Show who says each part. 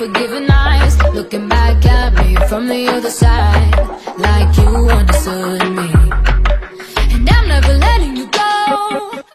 Speaker 1: forgiving eyes Looking back at me from the other side Like you understood me.